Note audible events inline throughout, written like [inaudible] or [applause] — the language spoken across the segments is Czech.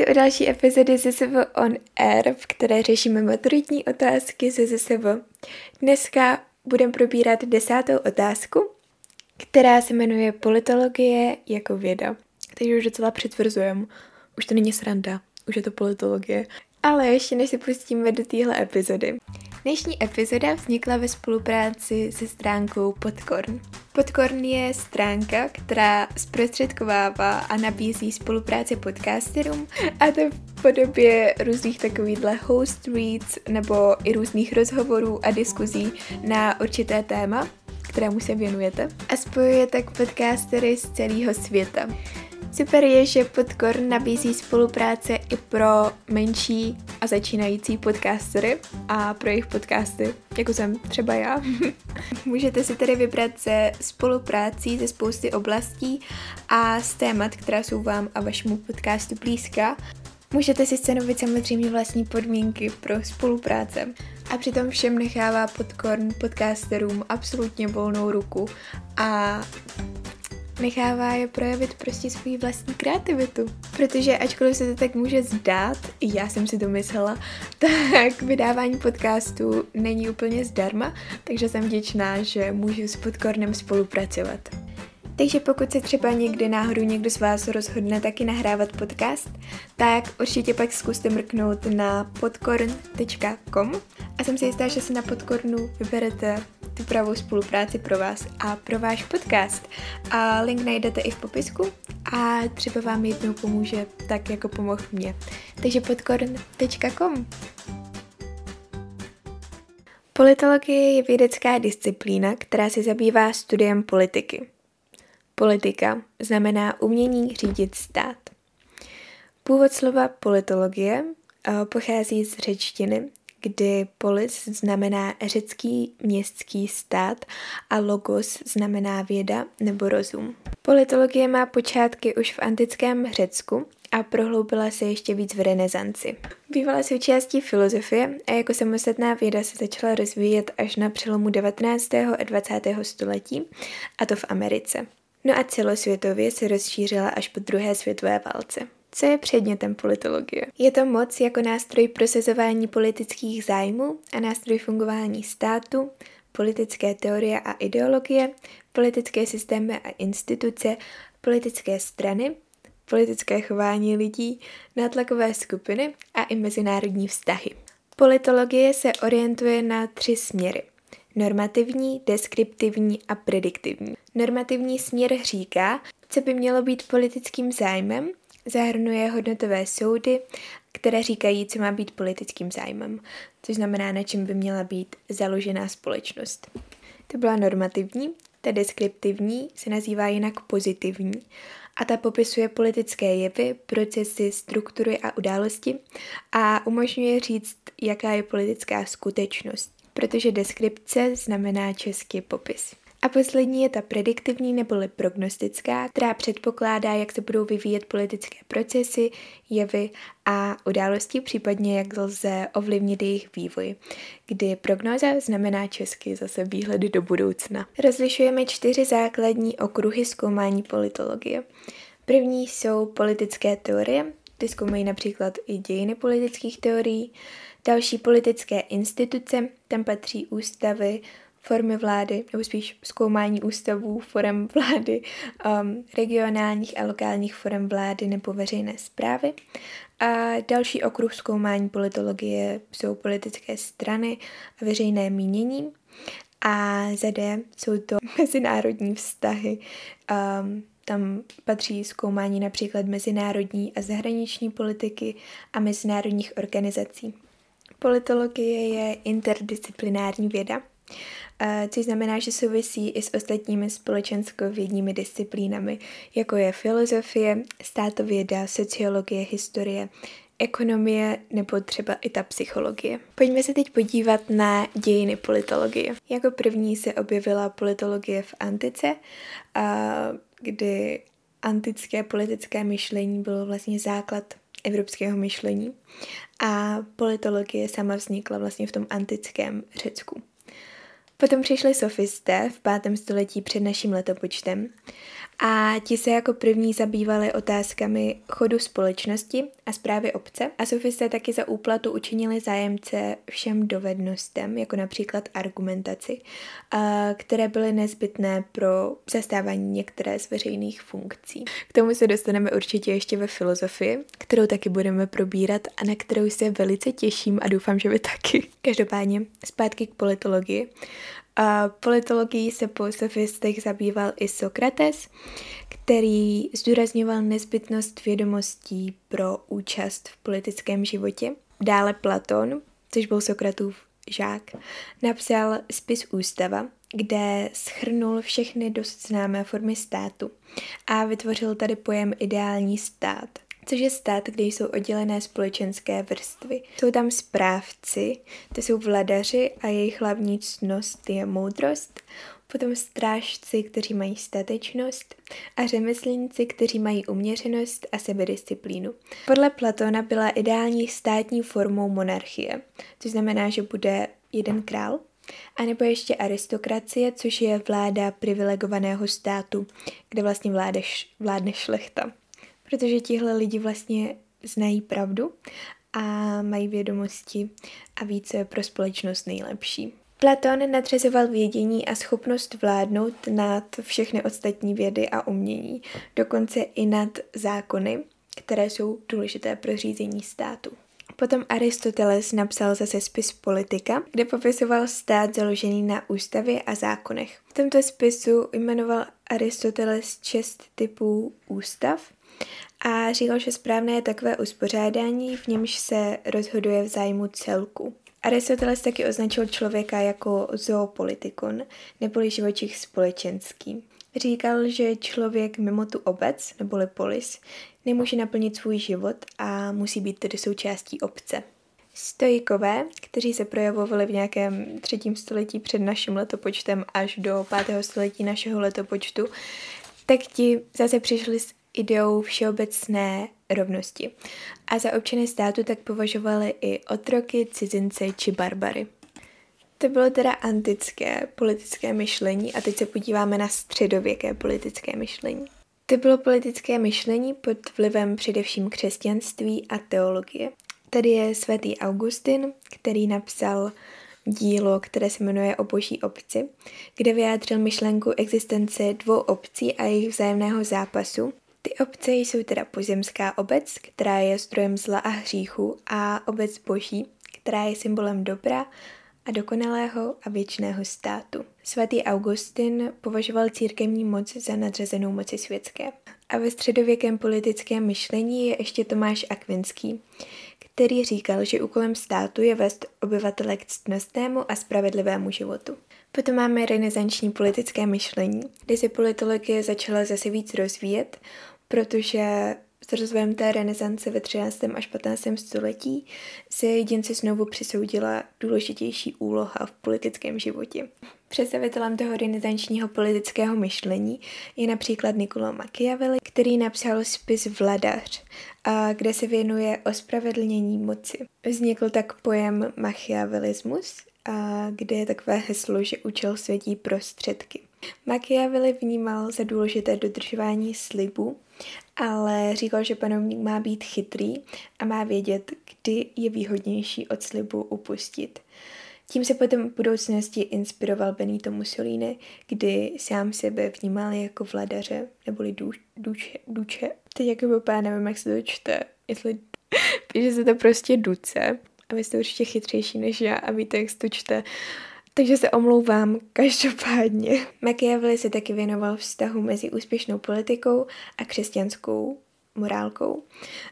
Vítejte u další epizody ZSV On Air, v které řešíme maturitní otázky ze ZSV. Dneska budeme probírat desátou otázku, která se jmenuje Politologie jako věda. Takže už docela přetvrzujem. Už to není sranda, už je to politologie. Ale ještě než se pustíme do téhle epizody. Dnešní epizoda vznikla ve spolupráci se stránkou Podkorn. Podkorn je stránka, která zprostředkovává a nabízí spolupráci podcasterům a to v podobě různých takovýchhle host reads nebo i různých rozhovorů a diskuzí na určité téma, kterému se věnujete a spojuje tak podcastery z celého světa. Super je, že Podkorn nabízí spolupráce i pro menší a začínající podcastery a pro jejich podcasty, jako jsem třeba já. [laughs] Můžete si tedy vybrat se spoluprácí ze spousty oblastí a z témat, která jsou vám a vašemu podcastu blízká. Můžete si stanovit samozřejmě vlastní podmínky pro spolupráce a přitom všem nechává Podkorn podcasterům absolutně volnou ruku a nechává je projevit prostě svou vlastní kreativitu. Protože ačkoliv se to tak může zdát, já jsem si to myslela, [laughs] tak vydávání podcastu není úplně zdarma, takže jsem vděčná, že můžu s Podkornem spolupracovat. Takže pokud se třeba někdy náhodou někdo z vás rozhodne taky nahrávat podcast, tak určitě pak zkuste mrknout na podkorn.com a jsem si jistá, že si na Podkornu vyberete tu pravou spolupráci pro vás a pro váš podcast. A link najdete i v popisku a třeba vám jednou pomůže tak, jako pomohl mě. Takže podkorn.com Politologie je vědecká disciplína, která se zabývá studiem politiky. Politika znamená umění řídit stát. Původ slova politologie eh, pochází z řečtiny kdy polis znamená řecký městský stát a logos znamená věda nebo rozum. Politologie má počátky už v antickém Řecku a prohloubila se ještě víc v renesanci. Bývala součástí filozofie a jako samostatná věda se začala rozvíjet až na přelomu 19. a 20. století, a to v Americe. No a celosvětově se rozšířila až po druhé světové válce. Co je předmětem politologie? Je to moc jako nástroj prosazování politických zájmů a nástroj fungování státu, politické teorie a ideologie, politické systémy a instituce, politické strany, politické chování lidí, nátlakové skupiny a i mezinárodní vztahy. Politologie se orientuje na tři směry. Normativní, deskriptivní a prediktivní. Normativní směr říká, co by mělo být politickým zájmem, Zahrnuje hodnotové soudy, které říkají, co má být politickým zájmem, což znamená, na čem by měla být založená společnost. To byla normativní, ta deskriptivní se nazývá jinak pozitivní a ta popisuje politické jevy, procesy, struktury a události a umožňuje říct, jaká je politická skutečnost, protože deskripce znamená český popis. A poslední je ta prediktivní neboli prognostická, která předpokládá, jak se budou vyvíjet politické procesy, jevy a události, případně jak lze ovlivnit jejich vývoj, kdy prognóza znamená česky zase výhledy do budoucna. Rozlišujeme čtyři základní okruhy zkoumání politologie. První jsou politické teorie, ty zkoumají například i dějiny politických teorií, další politické instituce, tam patří ústavy, formy vlády, nebo spíš zkoumání ústavů, forem vlády, um, regionálních a lokálních forem vlády nebo veřejné zprávy. A další okruh zkoumání politologie jsou politické strany a veřejné mínění. A zde jsou to [laughs] mezinárodní vztahy. Um, tam patří zkoumání například mezinárodní a zahraniční politiky a mezinárodních organizací. Politologie je interdisciplinární věda což znamená, že souvisí i s ostatními společenskovědními disciplínami, jako je filozofie, státověda, sociologie, historie, ekonomie nebo třeba i ta psychologie. Pojďme se teď podívat na dějiny politologie. Jako první se objevila politologie v antice, kdy antické politické myšlení bylo vlastně základ evropského myšlení a politologie sama vznikla vlastně v tom antickém Řecku. Potom přišli sofisté v pátém století před naším letopočtem a ti se jako první zabývali otázkami chodu společnosti a zprávy obce a sofisté taky za úplatu učinili zájemce všem dovednostem, jako například argumentaci, které byly nezbytné pro zastávání některé z veřejných funkcí. K tomu se dostaneme určitě ještě ve filozofii, kterou taky budeme probírat a na kterou se velice těším a doufám, že vy taky. [laughs] Každopádně zpátky k politologii. A politologií se po sofistech zabýval i Sokrates, který zdůrazňoval nezbytnost vědomostí pro účast v politickém životě. Dále Platon, což byl Sokratův žák, napsal spis Ústava, kde schrnul všechny dost známé formy státu a vytvořil tady pojem ideální stát – což je stát, kde jsou oddělené společenské vrstvy. Jsou tam správci, to jsou vladaři a jejich hlavní ctnost je moudrost, potom strážci, kteří mají statečnost a řemeslníci, kteří mají uměřenost a sebedisciplínu. Podle Platona byla ideální státní formou monarchie, což znamená, že bude jeden král, a nebo ještě aristokracie, což je vláda privilegovaného státu, kde vlastně vládeš, vládne šlechta protože tihle lidi vlastně znají pravdu a mají vědomosti a více pro společnost nejlepší. Platón nadřezoval vědění a schopnost vládnout nad všechny ostatní vědy a umění, dokonce i nad zákony, které jsou důležité pro řízení státu. Potom Aristoteles napsal zase spis Politika, kde popisoval stát založený na ústavě a zákonech. V tomto spisu jmenoval Aristoteles šest typů ústav a říkal, že správné je takové uspořádání, v němž se rozhoduje v zájmu celku. Aristoteles taky označil člověka jako zoopolitikon, neboli živočich společenský. Říkal, že člověk mimo tu obec, neboli polis, nemůže naplnit svůj život a musí být tedy součástí obce. Stoikové, kteří se projevovali v nějakém třetím století před naším letopočtem až do pátého století našeho letopočtu, tak ti zase přišli s ideou všeobecné rovnosti. A za občany státu tak považovali i otroky, cizince či barbary. To bylo teda antické politické myšlení a teď se podíváme na středověké politické myšlení. To bylo politické myšlení pod vlivem především křesťanství a teologie. Tady je svatý Augustin, který napsal dílo, které se jmenuje O boží obci, kde vyjádřil myšlenku existence dvou obcí a jejich vzájemného zápasu, ty obce jsou teda pozemská obec, která je zdrojem zla a hříchu, a obec boží, která je symbolem dobra a dokonalého a věčného státu. Svatý Augustin považoval církevní moc za nadřazenou moci světské. A ve středověkém politickém myšlení je ještě Tomáš Akvinský, který říkal, že úkolem státu je vést obyvatele k ctnostnému a spravedlivému životu. Potom máme renesanční politické myšlení, kdy se politologie začala zase víc rozvíjet, protože s rozvojem té renesance ve 13. až 15. století se jedinci znovu přisoudila důležitější úloha v politickém životě. Představitelem toho renesančního politického myšlení je například Niccolo Machiavelli, který napsal spis Vladař, a kde se věnuje ospravedlnění moci. Vznikl tak pojem machiavelismus, a kde je takové heslo, že učil světí prostředky. Machiavelli vnímal za důležité dodržování slibu, ale říkal, že panovník má být chytrý a má vědět, kdy je výhodnější od slibu upustit. Tím se potom v budoucnosti inspiroval Benito Mussolini, kdy sám sebe vnímal jako vladaře, neboli duče, duče. Teď jako úplně nevím, jak se to čte, jestli [laughs] píše se to prostě duce. A vy jste určitě chytřejší než já a víte, jak se to čte. Takže se omlouvám každopádně. Machiavelli se taky věnoval vztahu mezi úspěšnou politikou a křesťanskou morálkou.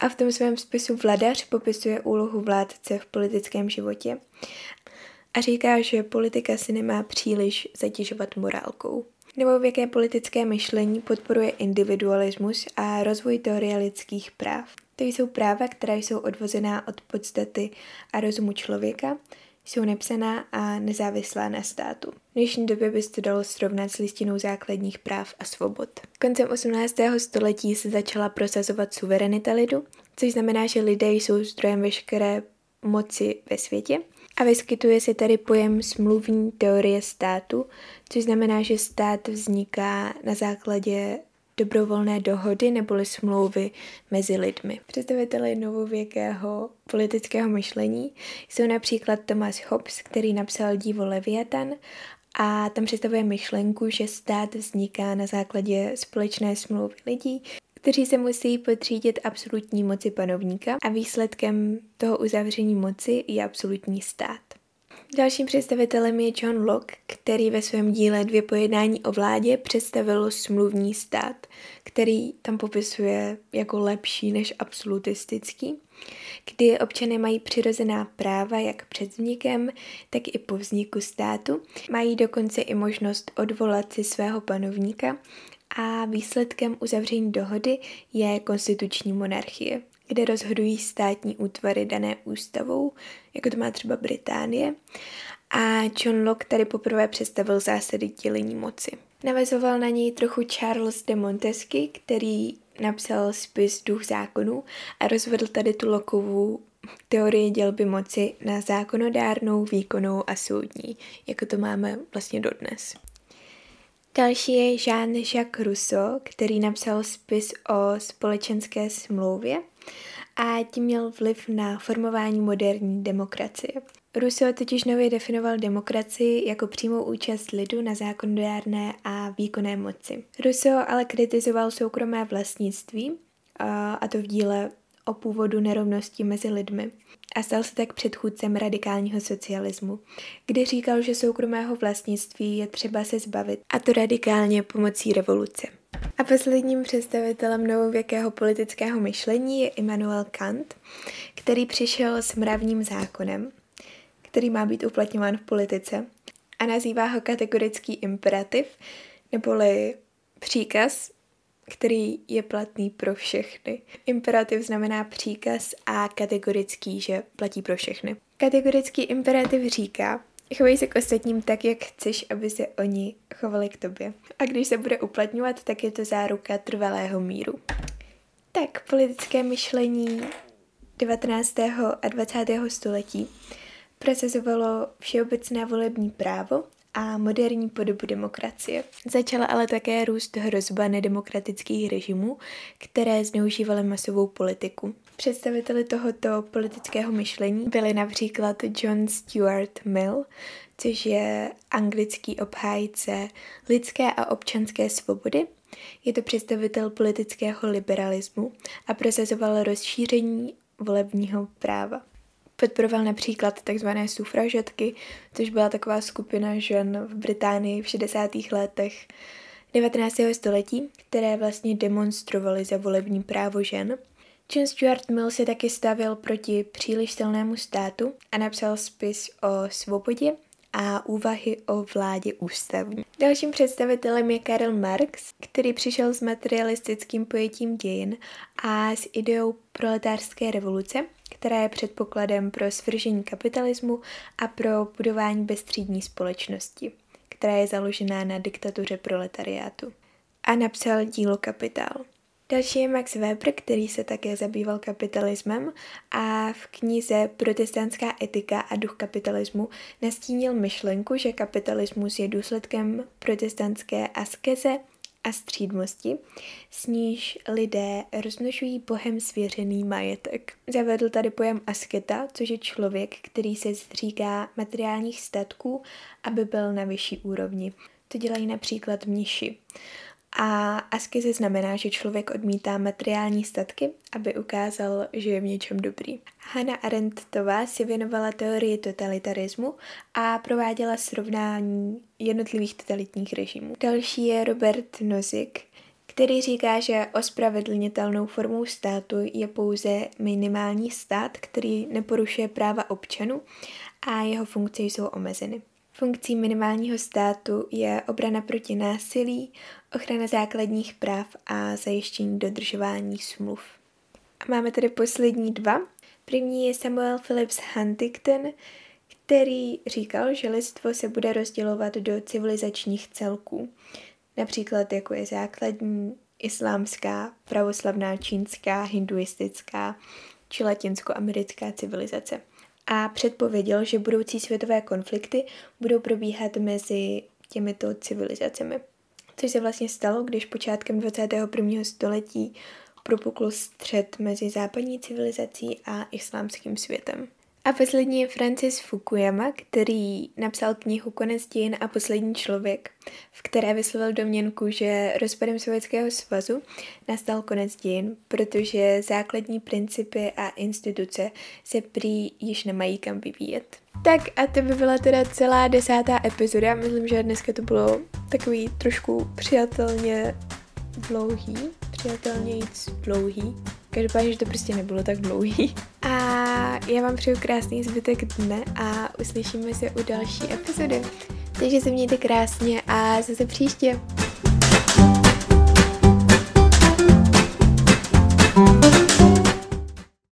A v tom svém spisu Vladař popisuje úlohu vládce v politickém životě a říká, že politika si nemá příliš zatěžovat morálkou. Nebo v jaké politické myšlení podporuje individualismus a rozvoj teorie lidských práv. To jsou práva, která jsou odvozená od podstaty a rozumu člověka, jsou nepsaná a nezávislá na státu. V dnešní době by se to dalo srovnat s listinou základních práv a svobod. Koncem 18. století se začala prosazovat suverenita lidu, což znamená, že lidé jsou zdrojem veškeré moci ve světě A vyskytuje se tady pojem smluvní teorie státu, což znamená, že stát vzniká na základě dobrovolné dohody neboli smlouvy mezi lidmi. Představitelé novověkého politického myšlení jsou například Thomas Hobbes, který napsal dívo Leviathan a tam představuje myšlenku, že stát vzniká na základě společné smlouvy lidí, kteří se musí podřídit absolutní moci panovníka a výsledkem toho uzavření moci je absolutní stát. Dalším představitelem je John Locke, který ve svém díle Dvě pojednání o vládě představil smluvní stát, který tam popisuje jako lepší než absolutistický, kdy občané mají přirozená práva jak před vznikem, tak i po vzniku státu. Mají dokonce i možnost odvolat si svého panovníka a výsledkem uzavření dohody je konstituční monarchie kde rozhodují státní útvary dané ústavou, jako to má třeba Británie. A John Locke tady poprvé představil zásady dělení moci. Navazoval na něj trochu Charles de Montesquieu, který napsal spis Duch zákonů a rozvedl tady tu Lockeovu teorii dělby moci na zákonodárnou, výkonnou a soudní, jako to máme vlastně dodnes. Další je Jean-Jacques Rousseau, který napsal spis o společenské smlouvě a tím měl vliv na formování moderní demokracie. Rousseau totiž nově definoval demokracii jako přímou účast lidu na zákonodárné a výkonné moci. Rousseau ale kritizoval soukromé vlastnictví, a to v díle o původu nerovnosti mezi lidmi a stal se tak předchůdcem radikálního socialismu, kdy říkal, že soukromého vlastnictví je třeba se zbavit, a to radikálně pomocí revoluce. A posledním představitelem novověkého politického myšlení je Immanuel Kant, který přišel s mravním zákonem, který má být uplatňován v politice a nazývá ho kategorický imperativ, neboli příkaz, který je platný pro všechny. Imperativ znamená příkaz a kategorický, že platí pro všechny. Kategorický imperativ říká, chovej se k ostatním tak, jak chceš, aby se oni chovali k tobě. A když se bude uplatňovat, tak je to záruka trvalého míru. Tak, politické myšlení 19. a 20. století procesovalo všeobecné volební právo a moderní podobu demokracie. Začala ale také růst hrozba nedemokratických režimů, které zneužívaly masovou politiku. Představiteli tohoto politického myšlení byli například John Stuart Mill, což je anglický obhájce lidské a občanské svobody. Je to představitel politického liberalismu a prosazoval rozšíření volebního práva. Podporoval například tzv. sufražetky, což byla taková skupina žen v Británii v 60. letech 19. století, které vlastně demonstrovaly za volební právo žen. John Stuart Mill se taky stavil proti příliš silnému státu a napsal spis o svobodě a úvahy o vládě ústavní. Dalším představitelem je Karl Marx, který přišel s materialistickým pojetím dějin a s ideou proletářské revoluce, která je předpokladem pro svržení kapitalismu a pro budování bezstřídní společnosti, která je založená na diktatuře proletariátu. A napsal dílo Kapitál. Další je Max Weber, který se také zabýval kapitalismem a v knize Protestantská etika a duch kapitalismu nastínil myšlenku, že kapitalismus je důsledkem protestantské askeze a střídmosti, s níž lidé roznožují bohem svěřený majetek. Zavedl tady pojem asketa, což je člověk, který se zříká materiálních statků, aby byl na vyšší úrovni. To dělají například mniši. A askeze znamená, že člověk odmítá materiální statky, aby ukázal, že je v něčem dobrý. Hannah Arendtová si věnovala teorii totalitarismu a prováděla srovnání jednotlivých totalitních režimů. Další je Robert Nozick, který říká, že ospravedlnitelnou formou státu je pouze minimální stát, který neporušuje práva občanů a jeho funkce jsou omezeny. Funkcí minimálního státu je obrana proti násilí, ochrana základních práv a zajištění dodržování smluv. A máme tady poslední dva. První je Samuel Phillips Huntington, který říkal, že lidstvo se bude rozdělovat do civilizačních celků, například jako je základní islámská, pravoslavná, čínská, hinduistická či latinskoamerická civilizace. A předpověděl, že budoucí světové konflikty budou probíhat mezi těmito civilizacemi. Což se vlastně stalo, když počátkem 21. století propukl střed mezi západní civilizací a islámským světem. A poslední je Francis Fukuyama, který napsal knihu Konec dějin a poslední člověk, v které vyslovil domněnku, že rozpadem Sovětského svazu nastal konec dějin, protože základní principy a instituce se prý již nemají kam vyvíjet. Tak a to by byla teda celá desátá epizoda. Myslím, že dneska to bylo takový trošku přijatelně dlouhý, přijatelnějíc dlouhý. Každopádně, že to prostě nebylo tak dlouhý. [laughs] A já vám přeju krásný zbytek dne a uslyšíme se u další epizody. Takže se mějte krásně a zase příště. thank you